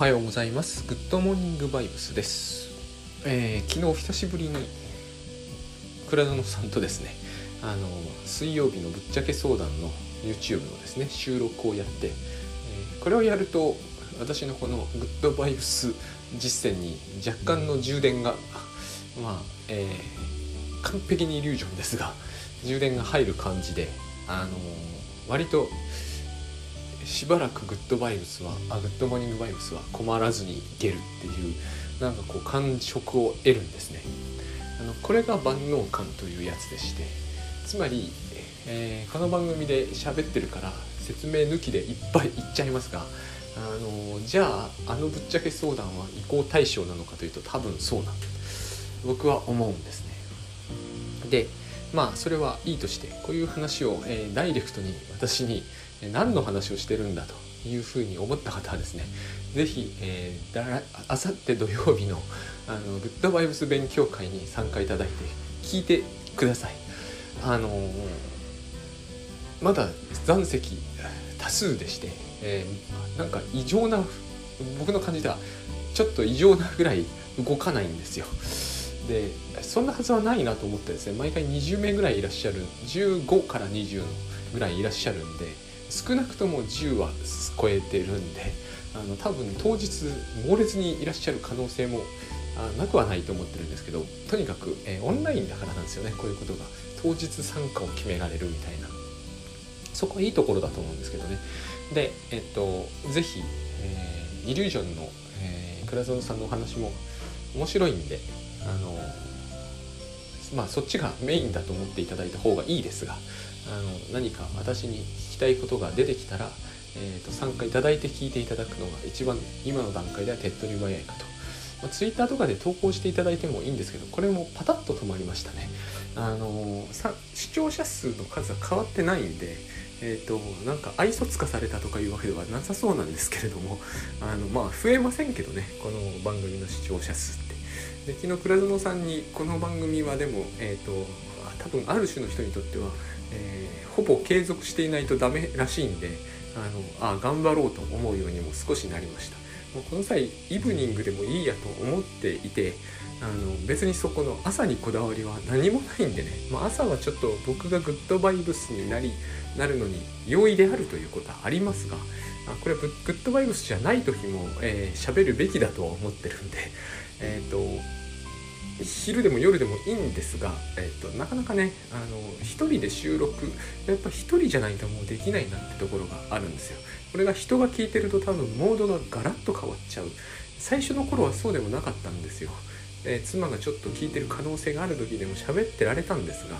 はようございます。グッドモーニングバイブスです、えー、昨日久しぶりに倉園さんとですねあの水曜日のぶっちゃけ相談の YouTube のですね収録をやって、えー、これをやると私のこのグッドバイブス実践に若干の充電がまあ、えー、完璧にイリュージョンですが充電が入る感じであの割としばらくグッドバイブスはあグッドモーニングバイブスは困らずにいけるっていうなんかこう感触を得るんですね。あのこれが万能感というやつでしてつまり、えー、この番組で喋ってるから説明抜きでいっぱい言っちゃいますがあのじゃああのぶっちゃけ相談は移行対象なのかというと多分そうなん僕は思うんですね。でまあそれはいいとしてこういう話を、えー、ダイレクトに私に何の話をしてるんだというふうに思った方はですね是非、えー、あさって土曜日のあのグッドバイブス勉強会に参加いただいて聞いてください。あのー、まだ残席多数でして、えー、なんか異常な僕の感じではちょっと異常なぐらい動かないんですよ。でそんなはずはないなと思ってですね毎回20名ぐらいいらっしゃる15から20ぐらいいらっしゃるんで少なくとも10は超えてるんであの多分当日猛烈にいらっしゃる可能性もあなくはないと思ってるんですけどとにかく、えー、オンラインだからなんですよねこういうことが。当日参加を決められるみたいな。そこはいいところだと思うんですけどね。でえっと是非、えー、イリュージョンの、えー、倉園さんのお話も面白いんであのまあそっちがメインだと思っていただいた方がいいですがあの何か私にきたいことが出てきたら、えーと、参加いただいて聞いていただくのが一番今の段階では手っ取り早いかと。まあ、Twitter とかで投稿していただいてもいいんですけどこれもパタッと止まりましたね。あのさ視聴者数の数は変わってないんで、えーと、なんか愛想つかされたとかいうわけではなさそうなんですけれどもあのまあ増えませんけどねこの番組の視聴者数って。で昨日倉園さんにこの番組はでも、えーと多分ある種の人にとってはえー、ほぼ継続していないとダメらしいんであのあ頑張ろうと思うようにも少しなりました。もうこの際イブニングでもいいやと思っていてあの別にそこの朝にこだわりは何もないんでね、まあ、朝はちょっと僕がグッドバイブスになりなるのに容易であるということはありますがあこれはグッドバイブスじゃない時も喋、えー、るべきだとは思ってるんでえっ、ー、と昼でも夜でもいいんですが、えーと、なかなかねあの一人で収録やっぱ一人じゃないともうできないなってところがあるんですよ。これが人が聞いてると多分モードがガラッと変わっちゃう。最初の頃はそうでもなかったんですよ、えー、妻がちょっと聞いてる可能性がある時でも喋ってられたんですが、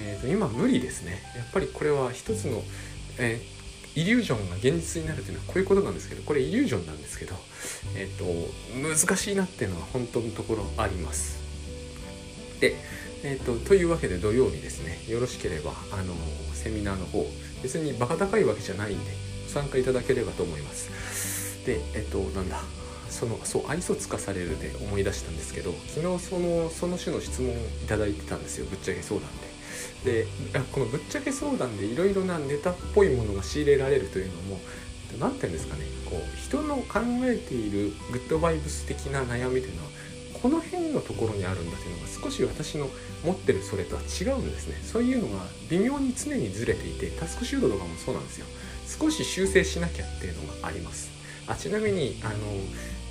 えーと、今無理ですね。やっぱりこれは一つの、えー、イリュージョンが現実になるというのはこういうことなんですけどこれイリュージョンなんですけど、えっ、と難しいなっていうのは本当のところあります、えーと、というわけで土曜日ですね。よろしければあのセミナーの方別にバカ高いわけじゃないんで参加いただければと思います。でえっ、ー、となんだそのそう愛想つかされるで思い出したんですけど昨日そのその種の質問をいただいてたんですよ。ぶっちゃけ相談で。でこのぶっちゃけ相談でいろいろなネタっぽいものが仕入れられるというのも何て言うんですかねこう人の考えているグッドバイブス的な悩みというのはこの辺のところにあるんだというのが少し私の持ってるそれとは違うんですね。そういうのが微妙に常にずれていてタスクシュートとかもそうなんですよ。少し修正しなきゃっていうのがあります。あちなみにあの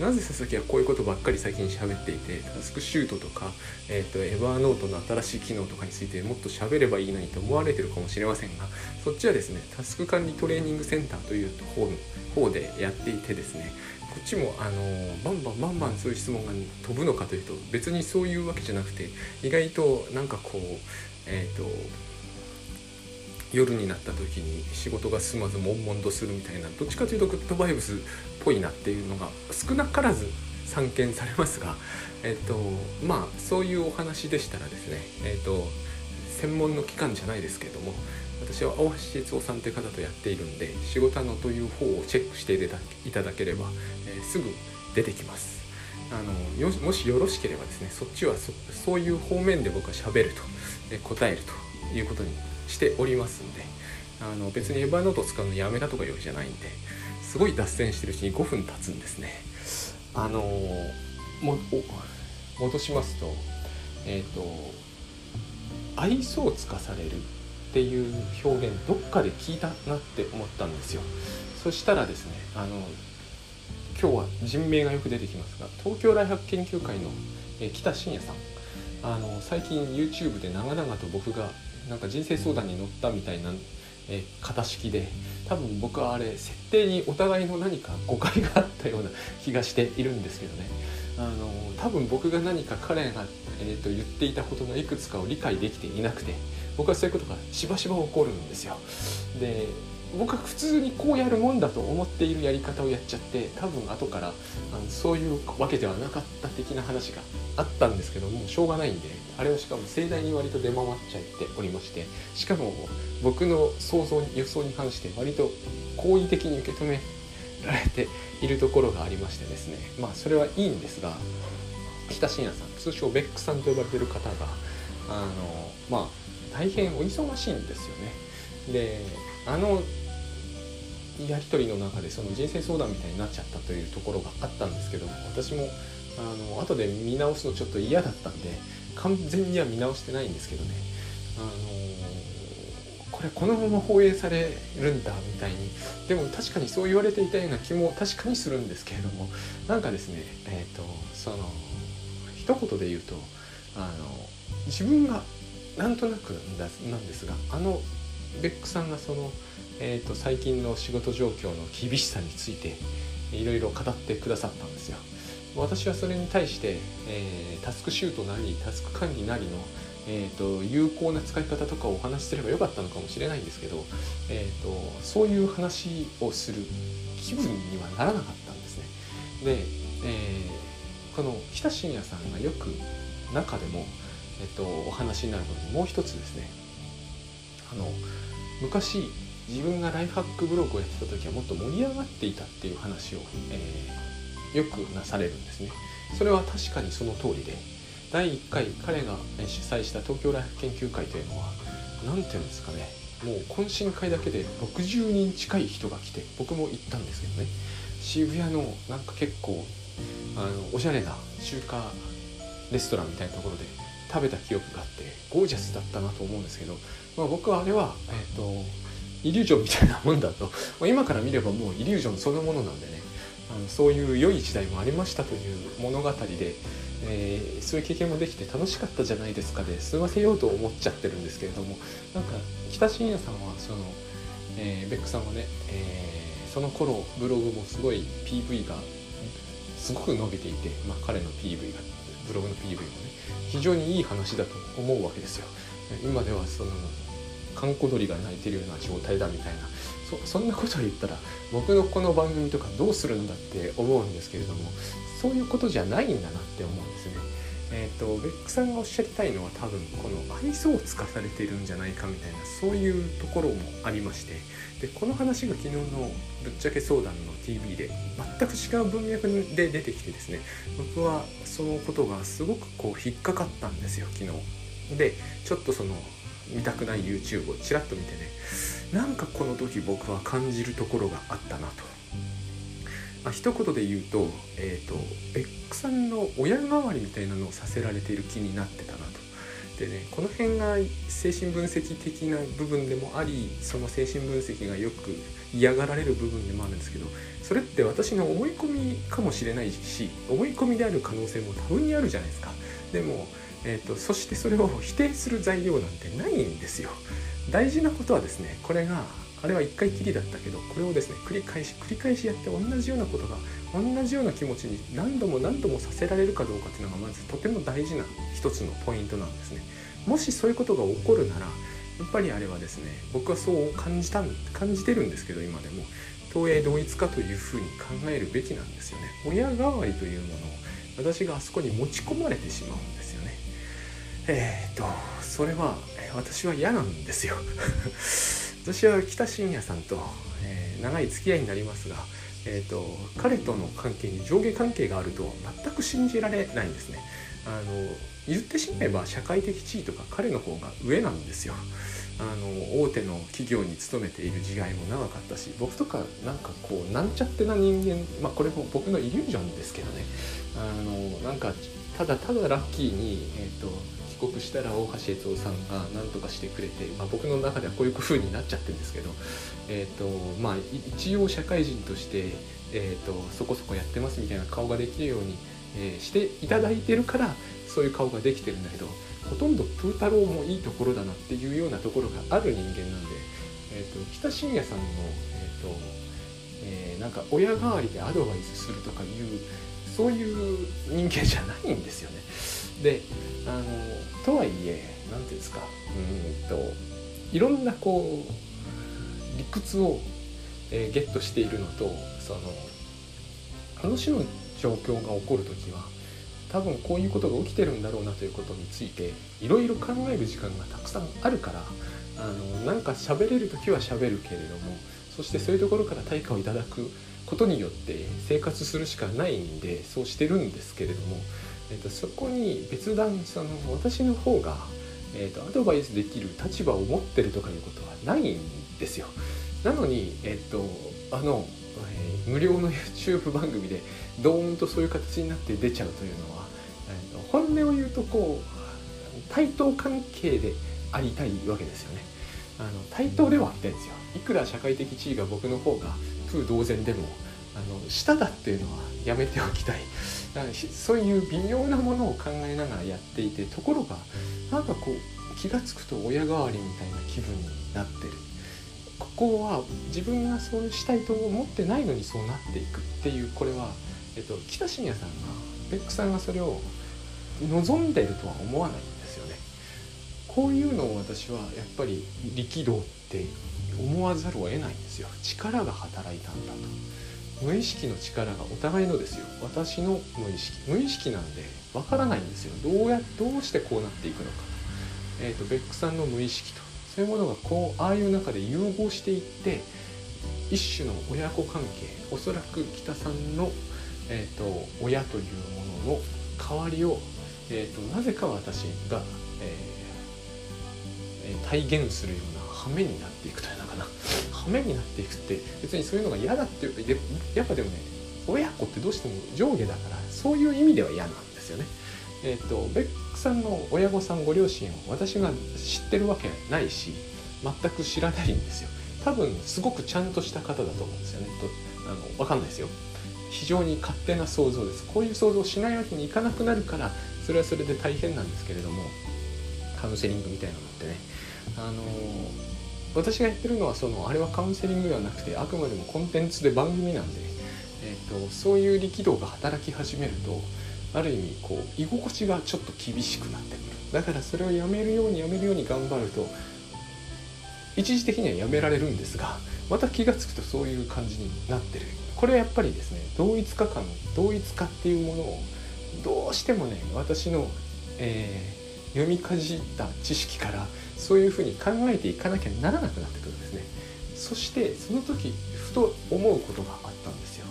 なぜ佐々木はこういうことばっかり最近喋っていてタスクシュートとか、えーと、エヴァーノートの新しい機能とかについてもっと喋ればいいのにと思われてるかもしれませんがそっちはですねタスク管理トレーニングセンターという方の方でやっていてですねこっちもあのバンバンバンバンそういう質問が飛ぶのかというと別にそういうわけじゃなくて意外となんかこうえっ、ー、と夜になった時に仕事が進まず悶々とするみたいなどっちかというとグッドバイブスっぽいなっていうのが少なからず散見されますがえっ、ー、とまあそういうお話でしたらですねえっ、ー、と専門の機関じゃないですけども私は大橋哲夫さんという方とやっているんで仕事のという方をチェックしていただければ、えー、すぐ出てきます。あのもしよろしければですねそっちはそういう方面で僕はしゃべると、えー、答えるということにしておりますんであの別にエヴァノート使うのやめたとかいうわけじゃないんですごい脱線してるうちに5分経つんですね。あのも戻しますとえっ、ー、と愛想をつかされるっていう表現どっかで聞いたなって思ったんですよ。そしたらですねあの今日は人名がよく出てきますが東京大学研究会の、え北信也さん。あの最近 YouTube で長々と僕がなんか人生相談に乗ったみたいな、え型式で多分僕はあれ設定にお互いの何か誤解があったような気がしているんですけどね。あの多分僕が何か彼が、えーと、言っていたことのいくつかを理解できていなくて僕はそういうことがしばしば起こるんですよ。で僕は普通にこうやるもんだと思っているやり方をやっちゃって多分後からあのそういうわけではなかった的な話があったんですけどもしょうがないんであれをしかも盛大に割と出回っちゃっておりましてしかも僕の想像予想に関して割と好意的に受け止められているところがありましてですねまあそれはいいんですが北信也さん通称ベックさんと呼ばれてる方があのまあ大変お忙しいんですよね。であのやり取りの中でその人生相談みたいになっちゃったというところがあったんですけども私もあの後で見直すのちょっと嫌だったんで完全には見直してないんですけどねあのこれこのまま放映されるんだみたいにでも確かにそう言われていたような気も確かにするんですけれどもなんかですねえっ、ー、とその一言で言うとあの自分がなんとなくなんですがあのベックさんがその、えーと、最近の仕事状況の厳しさについていろいろ語ってくださったんですよ。私はそれに対して、えー、タスクシュートなりタスク管理なりの、えーと、有効な使い方とかをお話しすればよかったのかもしれないんですけど、えーと、そういう話をする気分にはならなかったんですね。で、えー、この北信也さんがよく中でも、えー、とお話になるのにもう一つですね。あの昔自分がライフハックブログをやってた時はもっと盛り上がっていたっていう話を、えー、よくなされるんですね。それは確かにその通りで第1回彼が主催した東京ライフ研究会というのは何て言うんですかね。もう懇親会だけで60人近い人が来て僕も行ったんですけどね。渋谷のなんか結構あのおしゃれな中華レストランみたいなところで食べた記憶があってゴージャスだったなと思うんですけどまあ、僕はあれは、えーと、イリュージョンみたいなもんだと、ま、今から見ればもうイリュージョンそのものなんでね。あのそういう良い時代もありましたという物語で、えー、そういう経験もできて楽しかったじゃないですかで済ませようと思っちゃってるんですけれどもなんか北信也さんはその、えー、ベックさんはね、えー、その頃ブログもすごい PV がすごく伸びていて、まあ、彼の PV がブログの PV もね。非常にいい話だと思うわけですよ。今ではその閑古鳥が鳴いてるような状態だみたいなそそんなことを言ったら僕のこの番組とかどうするんだって思うんですけれどもそういうことじゃないんだなって思うんですね。えーと、ベックさんがおっしゃりたいのは多分この愛想をつかされてるんじゃないかみたいなそういうところもありましてでこの話が昨日のぶっちゃけ相談の TV で全く違う文脈で出てきてですね僕はそのことがすごくこう引っかかったんですよ昨日。でちょっとその見たくない YouTube をちらっと見てねなんかこの時僕は感じるところがあったなと。まあ、一言で言うと,、えーと、ベックさんの親代わりみたいなのをさせられている気になってたなと。でねこの辺が精神分析的な部分でもありその精神分析がよく嫌がられる部分でもあるんですけどそれって私の思い込みかもしれないし思い込みである可能性も多分にあるじゃないですか。でもえーと、そしてそれを否定する材料なんてないんですよ。大事なことはですねこれがあれは1回きりだったけどこれをですね繰り返し繰り返しやって同じようなことが同じような気持ちに何度も何度もさせられるかどうかっていうのがまずとても大事な一つのポイントなんですね。もしそういうことが起こるならやっぱりあれはですね僕はそう感じた感じてるんですけど今でも。東映同一化というふうに考えるべきなんですよね。親代わりというものを私があそこに持ち込まれてしまうんですよね。えー、っとそれは私は嫌なんですよ。私は北信也さんと、えー、長い付き合いになりますが、えーと、彼との関係に上下関係があると全く信じられないんですね。あの言ってしまえば社会的地位とか彼の方が上なんですよ。あの大手の企業に勤めている時代も長かったし僕とかなんかこうなんちゃってな人間まあこれも僕のイリュージョンですけどね。あのなんかただただラッキーに、えーと、帰国したら大橋悦夫さんが何とかしてくれて、まあ、僕の中ではこういう風になっちゃってるんですけど、えーとまあ、一応社会人として、えーと、そこそこやってますみたいな顔ができるように、えー、していただいてるからそういう顔ができてるんだけどほとんどプー太郎もいいところだなっていうようなところがある人間なんで、えーと、北信也さんの、えーとえー、なんか親代わりでアドバイスするとかいうそういう人間じゃないんですよね。であのとはいえ何ていうんですかうんといろんなこう理屈を、えー、ゲットしているのとそのあの種の状況が起こる時は多分こういうことが起きてるんだろうなということについていろいろ考える時間がたくさんあるからあのなんか喋れる時は喋るけれどもそしてそういうところから対価をいただくことによって生活するしかないんでそうしてるんですけれども、えーと、そこに別段その私の方が、えーと、アドバイスできる立場を持ってるとかいうことはないんですよ。なのに、えっ、ー、とあの、え、無料の YouTube 番組でドーンとそういう形になって出ちゃうというのは本音を言うとこう対等関係でありたいわけですよね。あの対等ではありたいんですよ。いくら社会的地位が僕の方がプー同然でもあの下だっていうのはやめておきたい。だからそういう微妙なものを考えながらやっていてところがなんかこう気が付くと親代わりみたいな気分になってる。ここは自分がそうしたいと思ってないのにそうなっていくっていうこれは、えっと、北信也さんがベックさんがそれを望んでるとは思わないんですよね。こういうのを私はやっぱり力道って思わざるを得ないんですよ。力が働いたんだと。無意識の力がお互いのですよ。私の無意識。無意識なんでわからないんですよ。どうやどうしてこうなっていくのか。えーと、ベックさんの無意識と。そういうものがこうああいう中で融合していって一種の親子関係おそらく北さんの、えーと親というものの代わりをえーと、なぜか私が、えー、体現するような羽目になっていくというのかな 羽目になっていくって別にそういうのが嫌だっていうやっぱでもね親子ってどうしても上下だからそういう意味では嫌なんですよね。えっ、ー、とベックさんの親御さんご両親を私が知ってるわけないし全く知らないんですよ。多分すごくちゃんとした方だと思うんですよね。とあの分かんないですよ。非常に勝手な想像です。こういう想像をしないわけにいかなくなるからそれはそれで大変なんですけれどもカウンセリングみたいなのってね。あの私がやってるのはそのあれはカウンセリングではなくてあくまでもコンテンツで番組なんで、えーと、そういう力道が働き始めるとある意味こう居心地がちょっと厳しくなってくる。だからそれをやめるようにやめるように頑張ると一時的にはやめられるんですがまた気が付くとそういう感じになってる。これはやっぱりですね同一化感同一化っていうものをどうしてもね私の、えー、読みかじった知識からそういうふうに考えていかなきゃならなくなってくるんですね。そしてその時ふと思うことがあったんですよ。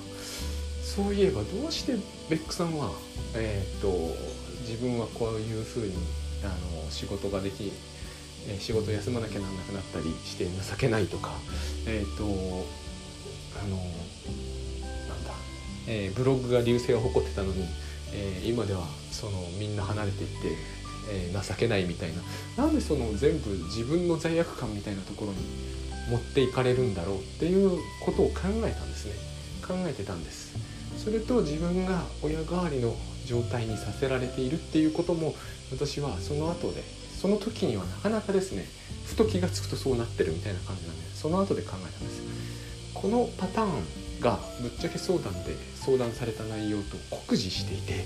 そういえばどうしてベックさんはえー、っと自分はこういうふうにあの仕事ができ仕事休まなきゃなんなくなったりして情けないとかえー、っとあの、えー、ブログが流星を誇ってたのにえー、今ではそのみんな離れていって、えー、情けないみたいな。なんでその全部自分の罪悪感みたいなところに持っていかれるんだろうっていうことを考えたんですね。考えてたんです。それと自分が親代わりの状態にさせられているっていうことも私はその後でその時にはなかなかですねふと気が付くとそうなってるみたいな感じなんでその後で考えたんです。このパターンがぶっちゃけ相談で相談された内容と酷似していて、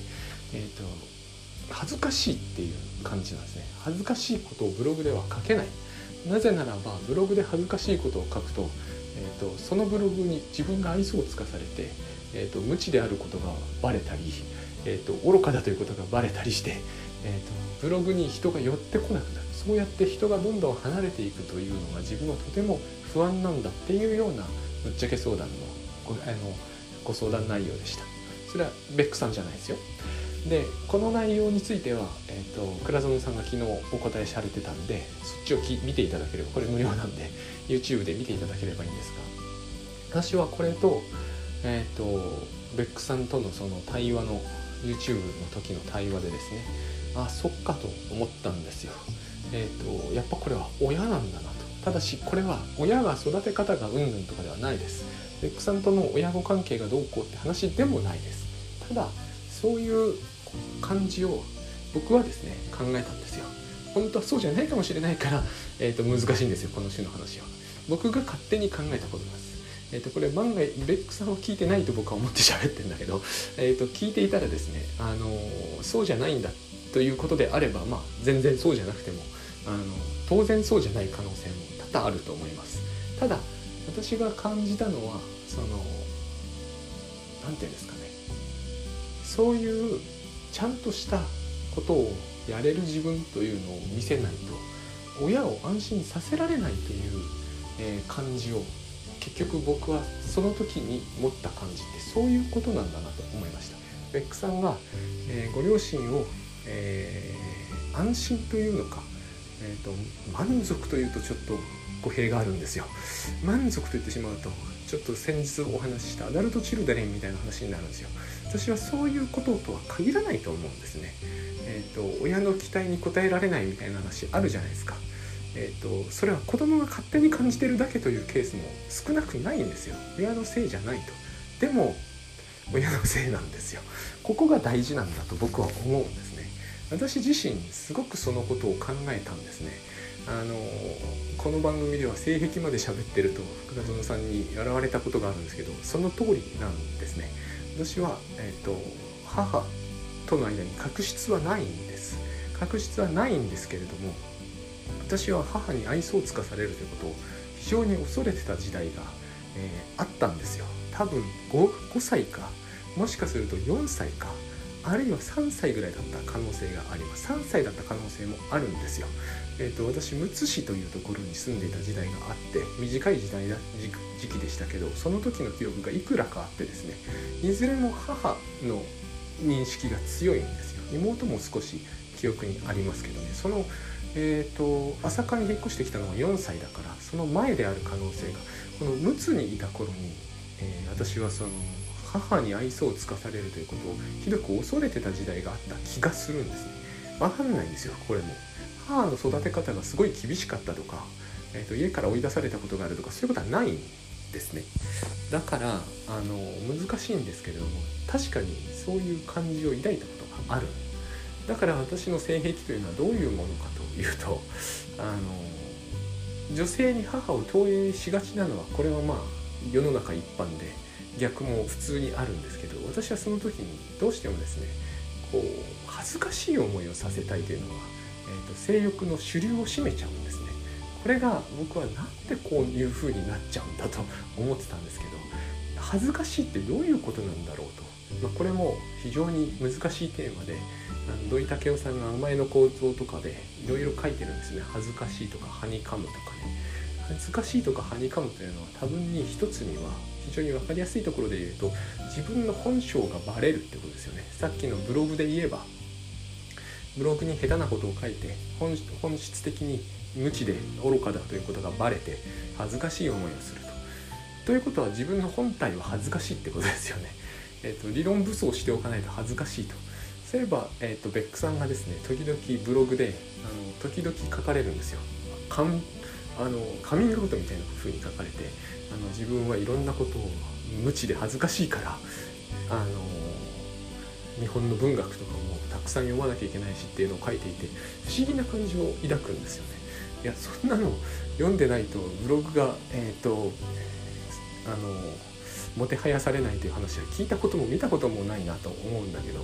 えーと、恥ずかしいっていう感じなんですね。恥ずかしいことをブログでは書けない。なぜならばブログで恥ずかしいことを書くと,、えーと、そのブログに自分が愛想をつかされて、えーと、無知であることがバレたり、えー、と愚かだということがバレたりして、えー、とブログに人が寄ってこなくなる。そうやって人がどんどん離れていくというのが自分はとても不安なんだっていうようなぶっちゃけ相談のあのご相談内容でした。それはベックさんじゃないですよ。でこの内容については、えーと、倉園さんが昨日お答えされてたんでそっちをき見ていただければこれ無料なんで YouTube で見ていただければいいんですが。私はこれと,、えーと、ベックさんとのその対話の YouTube の時の対話でですねあそっかと思ったんですよ。えーと、やっぱこれは親なんだなと。ただしこれは親が育て方がうんぬんとかではないです。ベックさんとの親子関係がどうこうって話でもないです。ただそういう感じを僕はですね考えたんですよ。本当はそうじゃないかもしれないから、えー、と難しいんですよこの種の話は。僕が勝手に考えたことなんです。えー、とこれ万がベックさんは聞いてないと僕は思って喋ってんだけど、えー、と聞いていたらですね、あの、そうじゃないんだということであれば、まあ、全然そうじゃなくてもあの当然そうじゃない可能性も多々あると思います。ただ私が感じたのはその何て言うんですかねそういうちゃんとしたことをやれる自分というのを見せないと親を安心させられないという、え、感じを結局僕はその時に持った感じってそういうことなんだなと思いました。ベックさんが、えー、ご両親を、えー、安心というのか、えーと、満足というとちょっと語弊があるんですよ。満足と言ってしまうとちょっと先日お話ししたアダルトチルダレンみたいな話になるんですよ。私はそういうこととは限らないと思うんですね。えっ、ー、と親の期待に応えられないみたいな話あるじゃないですか。えーと、それは子供が勝手に感じてるだけというケースも少なくないんですよ親のせいじゃないとでも親のせいなんですよここが大事なんだと僕は思うんですね私自身すごくそのことを考えたんですねあのこの番組では性癖まで喋ってると福田園さんに笑われたことがあるんですけどその通りなんですね。私は、えーと、母との間に確執はないんです。確執はないんですけれども私は母に愛想をつかされるということを非常に恐れてた時代が、えー、あったんですよ。多分 5, 5歳かもしかすると4歳かあるいは3歳ぐらいだった可能性があります。3歳だった可能性もあるんですよ。えーと、私むつ市というところに住んでいた時代があって短い時代だ時期でしたけどその時の記憶がいくらかあってですねいずれも母の認識が強いんですよ。妹も少し記憶にありますけどね。そのえーと、朝霞に引っ越してきたのは4歳だからその前である可能性がこの陸奥にいた頃に、えー、私はその母に愛想をつかされるということをひどく恐れてた時代があった気がするんですね。分かんないんですよこれも。母の育て方がすごい厳しかったとか、えーと、家から追い出されたことがあるとかそういうことはないんですね。だからあの難しいんですけれども確かにそういう感じを抱いたことがある。だから私の性癖というのはどういうものかというとあの女性に母を投影しがちなのはこれはまあ世の中一般で逆も普通にあるんですけど私はその時にどうしてもですねこう恥ずかしい思いをさせたいというのは、えーと、性欲の主流を占めちゃうんですね。これが僕はなんでこういう風になっちゃうんだと思ってたんですけど恥ずかしいってどういうことなんだろうと、まあ、これも非常に難しいテーマで土井武雄さんが名「前の構造」とかでいろいろ書いてるんですね。恥ずかしいとかはにかむとかね。恥ずかしいとかはにかむというのは多分に一つには非常に分かりやすいところで言うと自分の本性がバレるってことですよね。さっきのブログで言えばブログに下手なことを書いて本質的に無知で愚かだということがバレて恥ずかしい思いをすると。ということは自分の本体は恥ずかしいってことですよね。えーと、理論武装しておかないと恥ずかしいと。そういえば、えーと、ベックさんがですね時々ブログであの時々書かれるんですよ。かんあのカミングアウトみたいな風に書かれてあの自分はいろんなことを無知で恥ずかしいからあの日本の文学とかもたくさん読まなきゃいけないしっていうのを書いていて不思議な感情を抱くんですよね。いやそんなの読んでないとブログがえっ、ー、とあのもてはやされないという話は聞いたことも見たこともないなと思うんだけど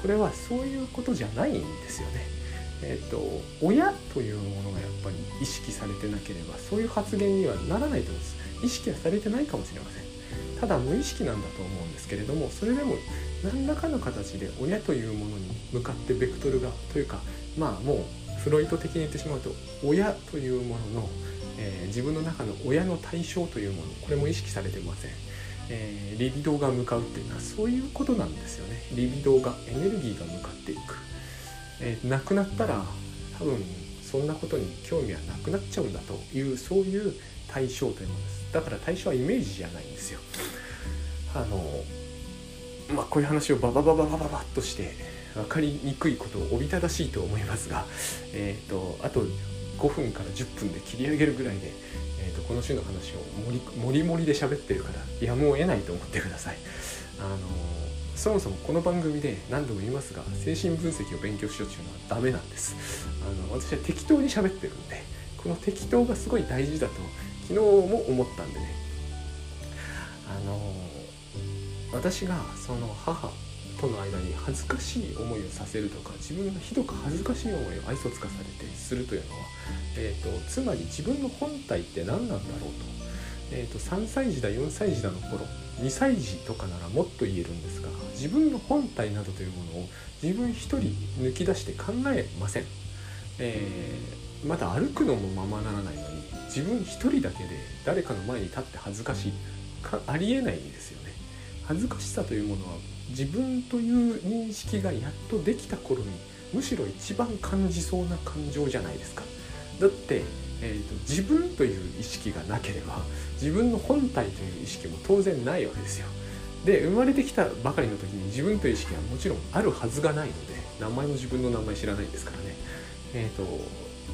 これはそういうことじゃないんですよね。えっ、ー、と親というものがやっぱり意識されてなければそういう発言にはならないと思うんです意識はされてないかもしれませんただ無意識なんだと思うんですけれどもそれでも何らかの形で親というものに向かってベクトルがというかまあもうフロイト的に言ってしまうと親というものの、えー、自分の中の親の対象というものこれも意識されてません。えー、リビドーが向かうっていうのはそういうことなんですよね。リビドーがエネルギーが向かっていく、えー、なくなったら多分そんなことに興味はなくなっちゃうんだというそういう対象というものです。だから対象はイメージじゃないんですよ。あのまあこういう話をバババババババッとして分かりにくいことをおびただしいと思いますがえ、ー、とあと5分から10分で切り上げるぐらいで、えーと、この種の話をもりもりもりで喋ってるからやむを得ないと思ってください。あのそもそもこの番組で何度も言いますが精神分析を勉強しようっていうのはダメなんです。あの私は適当に喋ってるんでこの適当がすごい大事だと昨日も思ったんでね。あの私がその母との間に恥ずかしい思いをさせるとか自分がひどく恥ずかしい思いを愛想つかされてするというのは、えーと、つまり自分の本体って何なんだろうと,、えーと、3歳児だ4歳児だの頃2歳児とかならもっと言えるんですが自分の本体などというものを自分一人抜き出して考えません、えー、まだ歩くのもままならないのに自分一人だけで誰かの前に立って恥ずかしいかありえないんですよね。恥ずかしさというものは自分という認識がやっとできた頃にむしろ一番感じそうな感情じゃないですか。だって、えーと、自分という意識がなければ自分の本体という意識も当然ないわけですよ。で生まれてきたばかりの時に自分という意識はもちろんあるはずがないので名前も自分の名前知らないですからね。えっ、ー、と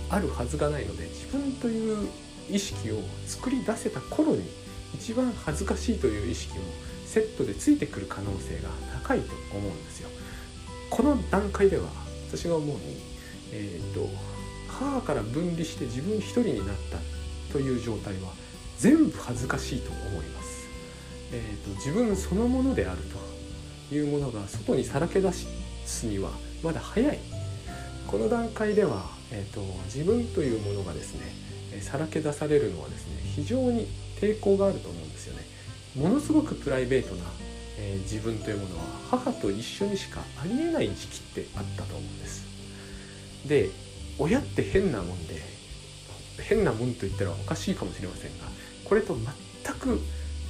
あるはずがないので自分という意識を作り出せた頃に一番恥ずかしいという意識をセットでついてくる可能性が高いと思うんですよ。この段階では私が思うに、えーと、母から分離して自分一人になったという状態は全部恥ずかしいと思います。えーと、自分そのものであるというものが外にさらけ出すにはまだ早い。この段階では、えーと自分というものがですねさらけ出されるのはですね非常に抵抗があると思うんですよね。ものすごくプライベートな、えー、自分というものは母と一緒にしかありえない時期ってあったと思うんです。で親って変なもんで変なもんと言ったらおかしいかもしれませんがこれと全く、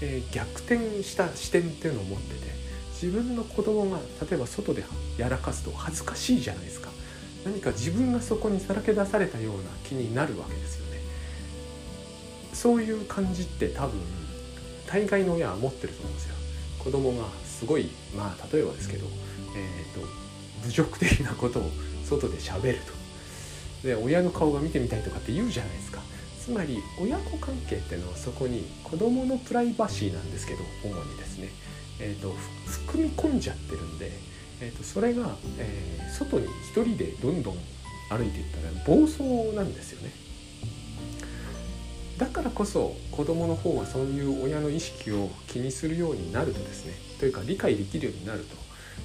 えー、逆転した視点っていうのを持ってて自分の子供が例えば外でやらかすと恥ずかしいじゃないですか。何か自分がそこにさらけ出されたような気になるわけですよね。そういう感じって多分大概の親は持ってると思うんですよ。子供がすごいまあ例えばですけど、えーと、侮辱的なことを外でしゃべると。で親の顔が見てみたいとかって言うじゃないですか。つまり親子関係っていうのはそこに子供のプライバシーなんですけど主にですね、えーと、含み込んじゃってるんで、えーと、それが、えー、外に一人でどんどん歩いていったら暴走なんですよねだからこそ子どもの方はそういう親の意識を気にするようになるとですねというか理解できるようになると,、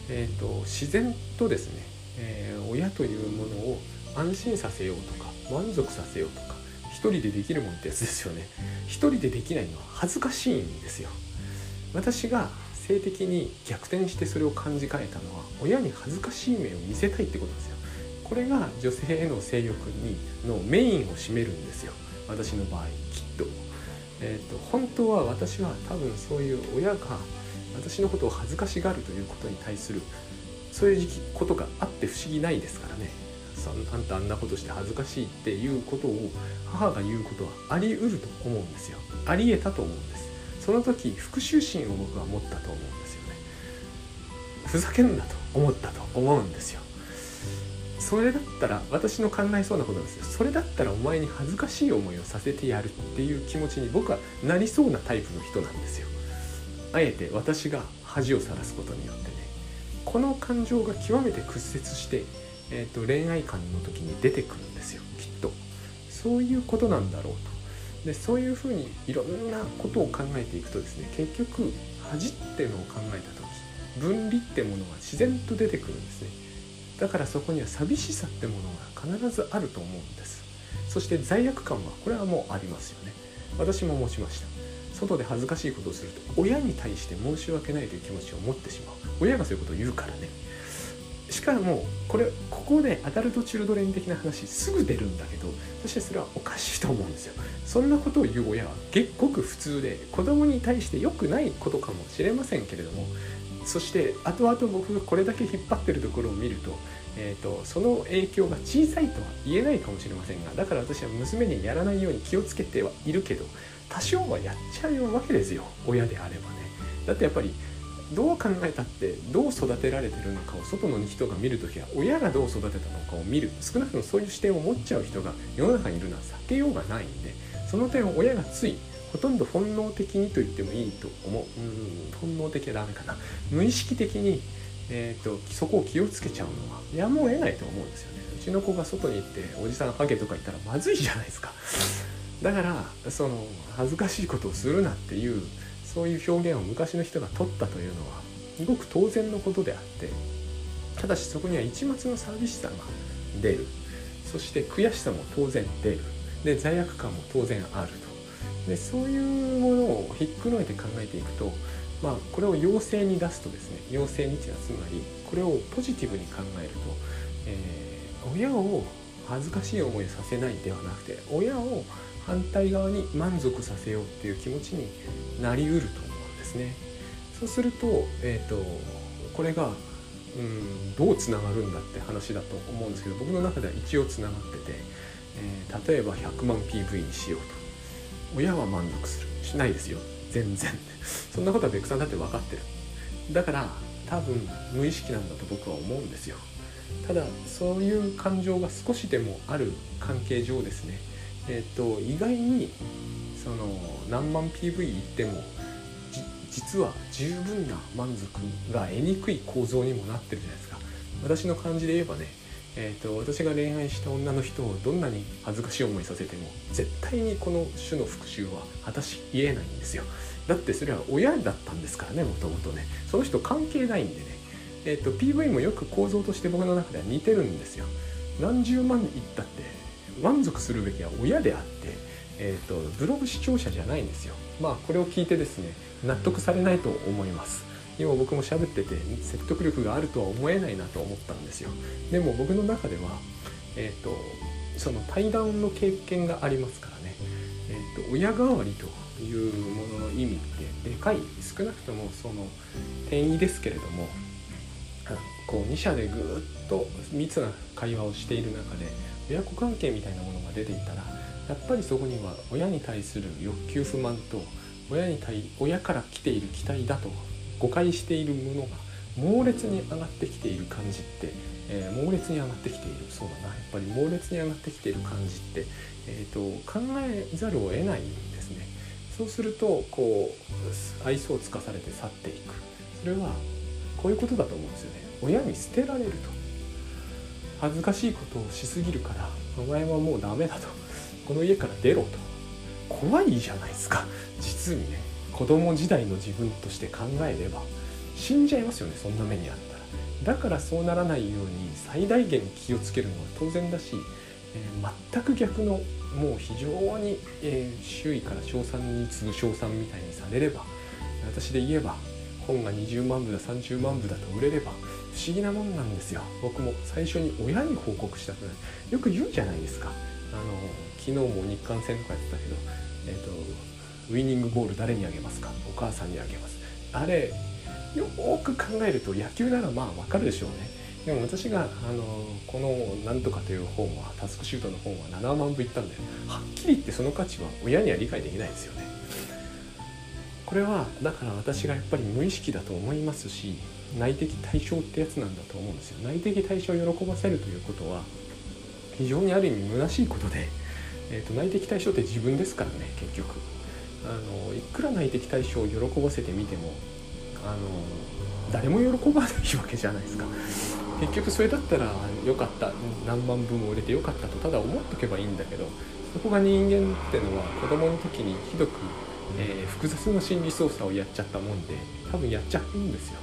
えーと、自然とですね、えー、親というものを安心させようとか満足させようとか一人でできるもんってやつですよね。一人でできないのは恥ずかしいんですよ。私が性的に逆転してそれを感じかえたのは親に恥ずかしい面を見せたいってことですよ。これが女性への性欲にのメインを占めるんですよ。私の場合。と,、えーと、本当は私は多分そういう親が私のことを恥ずかしがるということに対するそういう時期ことがあって不思議ないですからね。あんたあんなことして恥ずかしいっていうことを母が言うことはあり得ると思うんですよ。あり得たと思うんです。その時復讐心を僕は持ったと思うんですよね。ふざけんなと思ったと思うんですよ。それだったら私の考えそうなことなんですよ。それだったらお前に恥ずかしい思いをさせてやるっていう気持ちに僕はなりそうなタイプの人なんですよ。あえて私が恥をさらすことによってね。この感情が極めて屈折して、えーと、恋愛観の時に出てくるんですよ。きっと。そういうことなんだろうと。でそういうふうにいろんなことを考えていくとですね結局恥ってのを考えた時分離ってものが自然と出てくるんですね。だからそこには寂しさってものが必ずあると思うんです。そして罪悪感はこれはもうありますよね。私も持ちました。外で恥ずかしいことをすると親に対して申し訳ないという気持ちを持ってしまう。親がそういうことを言うからね。しかもこれここでアダルト・チルドレン的な話すぐ出るんだけどそしてそれはおかしいと思うんですよ。そんなことを言う親はごく普通で子供に対して良くないことかもしれませんけれどもそして後々僕がこれだけ引っ張ってるところを見ると,、えーと、その影響が小さいとは言えないかもしれませんがだから私は娘にやらないように気をつけてはいるけど多少はやっちゃうわけですよ親であればね。だってやっぱりどう考えたってどう育てられてるのかを外の人が見る時は親がどう育てたのかを見る。少なくともそういう視点を持っちゃう人が世の中にいるのは避けようがないんでその点を親がついほとんど本能的にと言ってもいいと思う。うん。本能的はダメかな。無意識的に、えーと、そこを気をつけちゃうのはやむを得ないと思うんですよね。うちの子が外に行っておじさんハゲとか言ったらまずいじゃないですか。だからその恥ずかしいことをするなっていうそういう表現を昔の人が取ったというのはごく当然のことであってただしそこには一抹の寂しさが出る。そして悔しさも当然出る。で罪悪感も当然あるとでそういうものをひっくるめて考えていくと、まあ、これを陽性に出すとですね陽性日はつまりこれをポジティブに考えると、えー、親を恥ずかしい思いさせないではなくて親を反対側に満足させようっていう気持ちになりうると思うんですね。そうすると,、えーと、これがうんどうつながるんだって話だと思うんですけど僕の中では一応つながってて、えー、例えば100万 PV にしようと親は満足する。しないですよ。全然。そんなことはベクさんだって分かってる。だから多分無意識なんだと僕は思うんですよ。ただそういう感情が少しでもある関係上ですね。えっ、ー、と意外にその何万 PV いっても実は十分な満足が得にくい構造にもなってるじゃないですか。私の感じで言えばねえーと、私が恋愛した女の人をどんなに恥ずかしい思いさせても絶対にこの種の復讐は果たし言えないんですよ。だってそれは親だったんですからねもともとね。その人関係ないんでね。えっ、ー、と PV もよく構造として僕の中では似てるんですよ。何十万いったって満足するべきは親であってえーとブログ視聴者じゃないんですよ。まあこれを聞いてですね納得されないと思います。今僕も喋ってて説得力があるとは思えないなと思ったんですよ。でも僕の中ではえ、ー、とその対談の経験がありますからね、えーと、親代わりというものの意味ってでかい少なくともその転移ですけれどもこう2者でぐっと密な会話をしている中で親子関係みたいなものが出ていたらやっぱりそこには親に対する欲求不満と親に対親から来ている期待だと誤解しているものが猛烈に上がってきている感じって、えー、猛烈に上がってきている。そうだな。やっぱり猛烈に上がってきている感じって、えーと、考えざるを得ないんですね。そうするとこう愛想をつかされて去っていく。それはこういうことだと思うんですよね。親に捨てられると。恥ずかしいことをしすぎるからお前はもうダメだと。この家から出ろと。怖いじゃないですか。実にね。子供時代の自分として考えれば死んじゃいますよねそんな目にあったら。だからそうならないように最大限気をつけるのは当然だし、えー、全く逆のもう非常に、えー、周囲から称賛に次ぐ称賛みたいにされれば私で言えば本が20万部だ30万部だと売れれば不思議なもんなんですよ。僕も最初に親に報告したくない。よく言うじゃないですか。あの昨日も日韓戦とかやってたけど、えーとウイニングボール誰にあげますか？お母さんにあげます。あれよく考えると野球ならまあわかるでしょうね。でも私があのこの「なんとか」という本はタスクシュートの本は7万部いったんではっきり言ってその価値は親には理解できないですよね。これはだから私がやっぱり無意識だと思いますし内的対象ってやつなんだと思うんですよ。内的対象を喜ばせるということは非常にある意味虚しいことで、えーと内的対象って自分ですからね結局。あのいくら内的対象を喜ばせてみてもあの誰も喜ばないわけじゃないですか。結局それだったらよかった。何万部も売れてよかったとただ思っとけばいいんだけどそこが人間ってのは子供の時にひどく、えー、複雑な心理操作をやっちゃったもんで多分やっちゃうんですよ、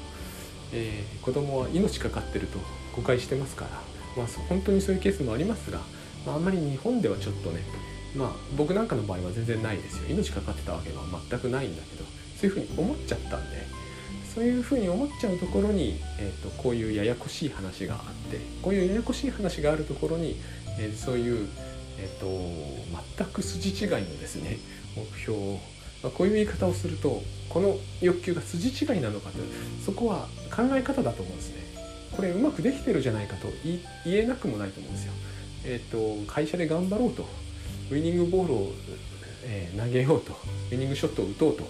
えー、子供は命かかってると誤解してますから。まあ本当にそういうケースもありますが、まあ、あんまり日本ではちょっとねまあ僕なんかの場合は全然ないですよ命かかってたわけは全くないんだけどそういうふうに思っちゃったんでそういうふうに思っちゃうところに、えーと、こういうややこしい話があってこういうややこしい話があるところに、えー、そういう、えーと、全く筋違いのですね目標を、まあ、こういう言い方をするとこの欲求が筋違いなのかとそこは考え方だと思うんですね。これうまくできてるじゃないかと言えなくもないと思うんですよ。えっ、ー、と会社で頑張ろうとウイニングボールを、えー、投げようとウイニングショットを打とうと、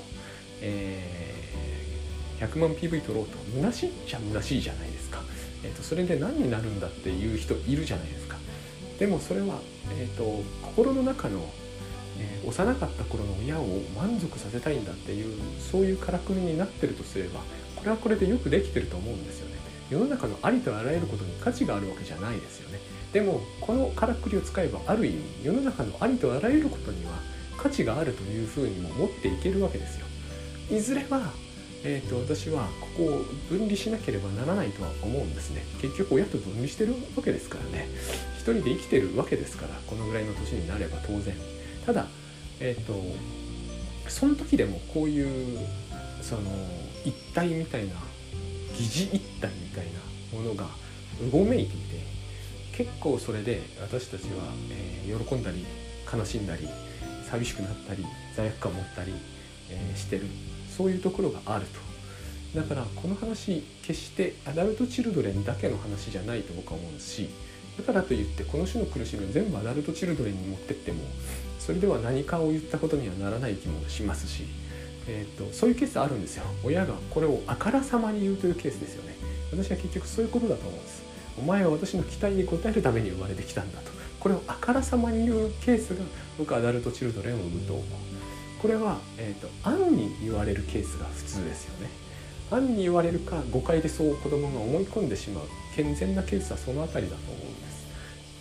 えー、100万 PV 取ろうと虚しいっちゃ虚しいじゃないですか、えーと、それで何になるんだっていう人いるじゃないですか。でもそれは、えーと、心の中の、えー、幼かった頃の親を満足させたいんだっていうそういうからくりになってるとすればこれはこれでよくできてると思うんですよね。世の中のありとあらゆることに価値があるわけじゃないですよね。でもこのからくりを使えばある意味世の中のありとあらゆることには価値があるというふうにも持っていけるわけですよ。いずれはえーと、私はここを分離しなければならないとは思うんですね。結局親と分離してるわけですからね。一人で生きてるわけですからこのぐらいの年になれば当然。ただえっ、ー、とその時でもこういうその一体みたいな疑似一体みたいなものがうごめいていて結構それで私たちは、えー、喜んだり悲しんだり寂しくなったり罪悪感を持ったり、えー、してる。そういうところがあると。だからこの話決してアダルト・チルドレンだけの話じゃないと僕は思うしだからといってこの種の苦しみを全部アダルト・チルドレンに持ってってもそれでは何かを言ったことにはならない気もしますし、えーと、そういうケースあるんですよ。親がこれをあからさまに言うというケースですよね。私は結局そういうことだと思うんです。お前は私の期待に応えるために生まれてきたんだと。これをあからさまに言うケースが僕アダルト・チルドレンを生むと思う。これは、えーと、暗に言われるケースが普通ですよね。暗に言われるか誤解でそう子供が思い込んでしまう。健全なケースはその辺りだと思うんです。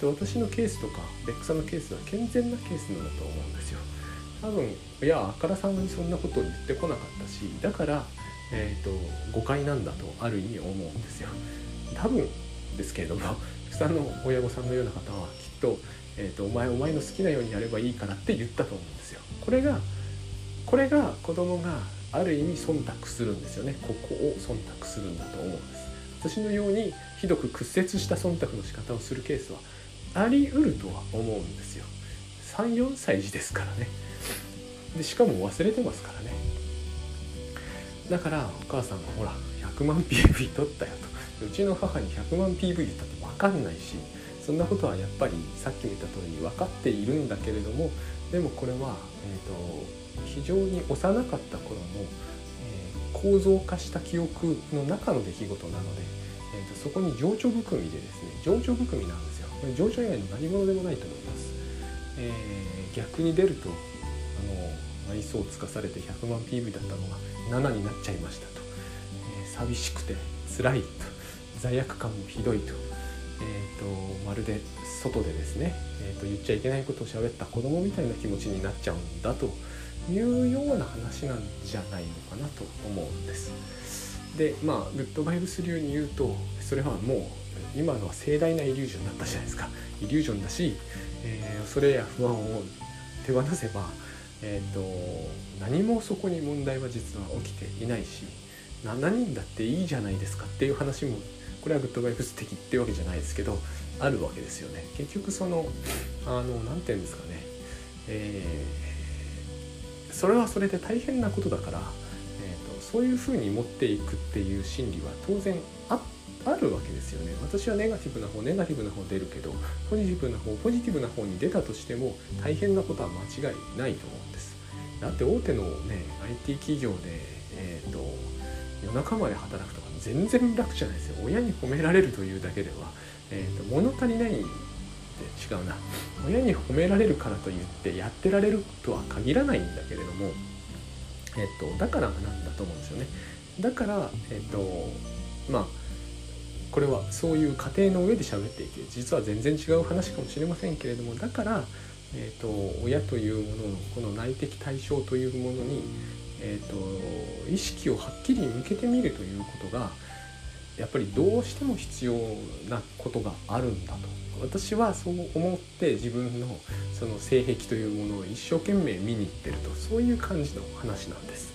で私のケースとかベックさんのケースは健全なケースなんだと思うんですよ。多分いやあからさまにそんなことを言ってこなかったしだから、えーと、誤解なんだとある意味思うんですよ。多分ですけれども福さんの親御さんのような方はきっと,、えーと「お前お前の好きなようにやればいいから」って言ったと思うんですよ。これがこれが子供がある意味忖度するんですよね。ここを忖度するんだと思うんです。私のようにひどく屈折した忖度の仕方をするケースはあり得るとは思うんですよ。34歳児ですからね。でしかも忘れてますからね。だからお母さんがほら100万 PV 取ったよと。うちの母に100万 PV 言ったって分かんないしそんなことはやっぱりさっきも言った通り分かっているんだけれどもでもこれは、えーと非常に幼かった頃の、えー、構造化した記憶の中の出来事なので、えーと、そこに情緒含みでですね情緒含みなんですよ。これ情緒以外の何者でもないと思います、えー、逆に出るとあの愛想をつかされて100万 PV だったのが7になっちゃいましたと、えー、寂しくて辛いと。罪悪感もひどいと,、えーと、まるで外でですね、えーと言っちゃいけないことを喋った子供みたいな気持ちになっちゃうんだというような話なんじゃないのかなと思うんです。でまあグッドバイブス流に言うとそれはもう今のは盛大なイリュージョンだったじゃないですかイリュージョンだし、えー、恐れや不安を手放せば、えーと、何もそこに問題は実は起きていないし7人だっていいじゃないですかっていう話もこれはグッドバイブス的ってわけじゃないですけどあるわけですよね。結局そのあの何て言うんですかね、えーそれはそれで大変なことだから、えーと、そういうふうに持っていくっていう心理は当然ああるわけですよね。私はネガティブな方ネガティブな方出るけどポジティブな方ポジティブな方に出たとしても大変なことは間違いないと思うんです。だって大手のね IT 企業で、えーと、夜中まで働くとか全然楽じゃないですよ。親に褒められるというだけでは、えーと物足りないって違うな。親に褒められるからといってやってられるとは限らないんだけれども、えっと、だからなんだと思うんですよね。だからえっとまあこれはそういう過程の上で喋っていて実は全然違う話かもしれませんけれどもだから、えーと、親というもののこの内的対象というものに、えーと意識をはっきり向けてみるということがやっぱりどうしても必要なことがあるんだと私はそう思って自分のその性癖というものを一生懸命見に行ってるとそういう感じの話なんです。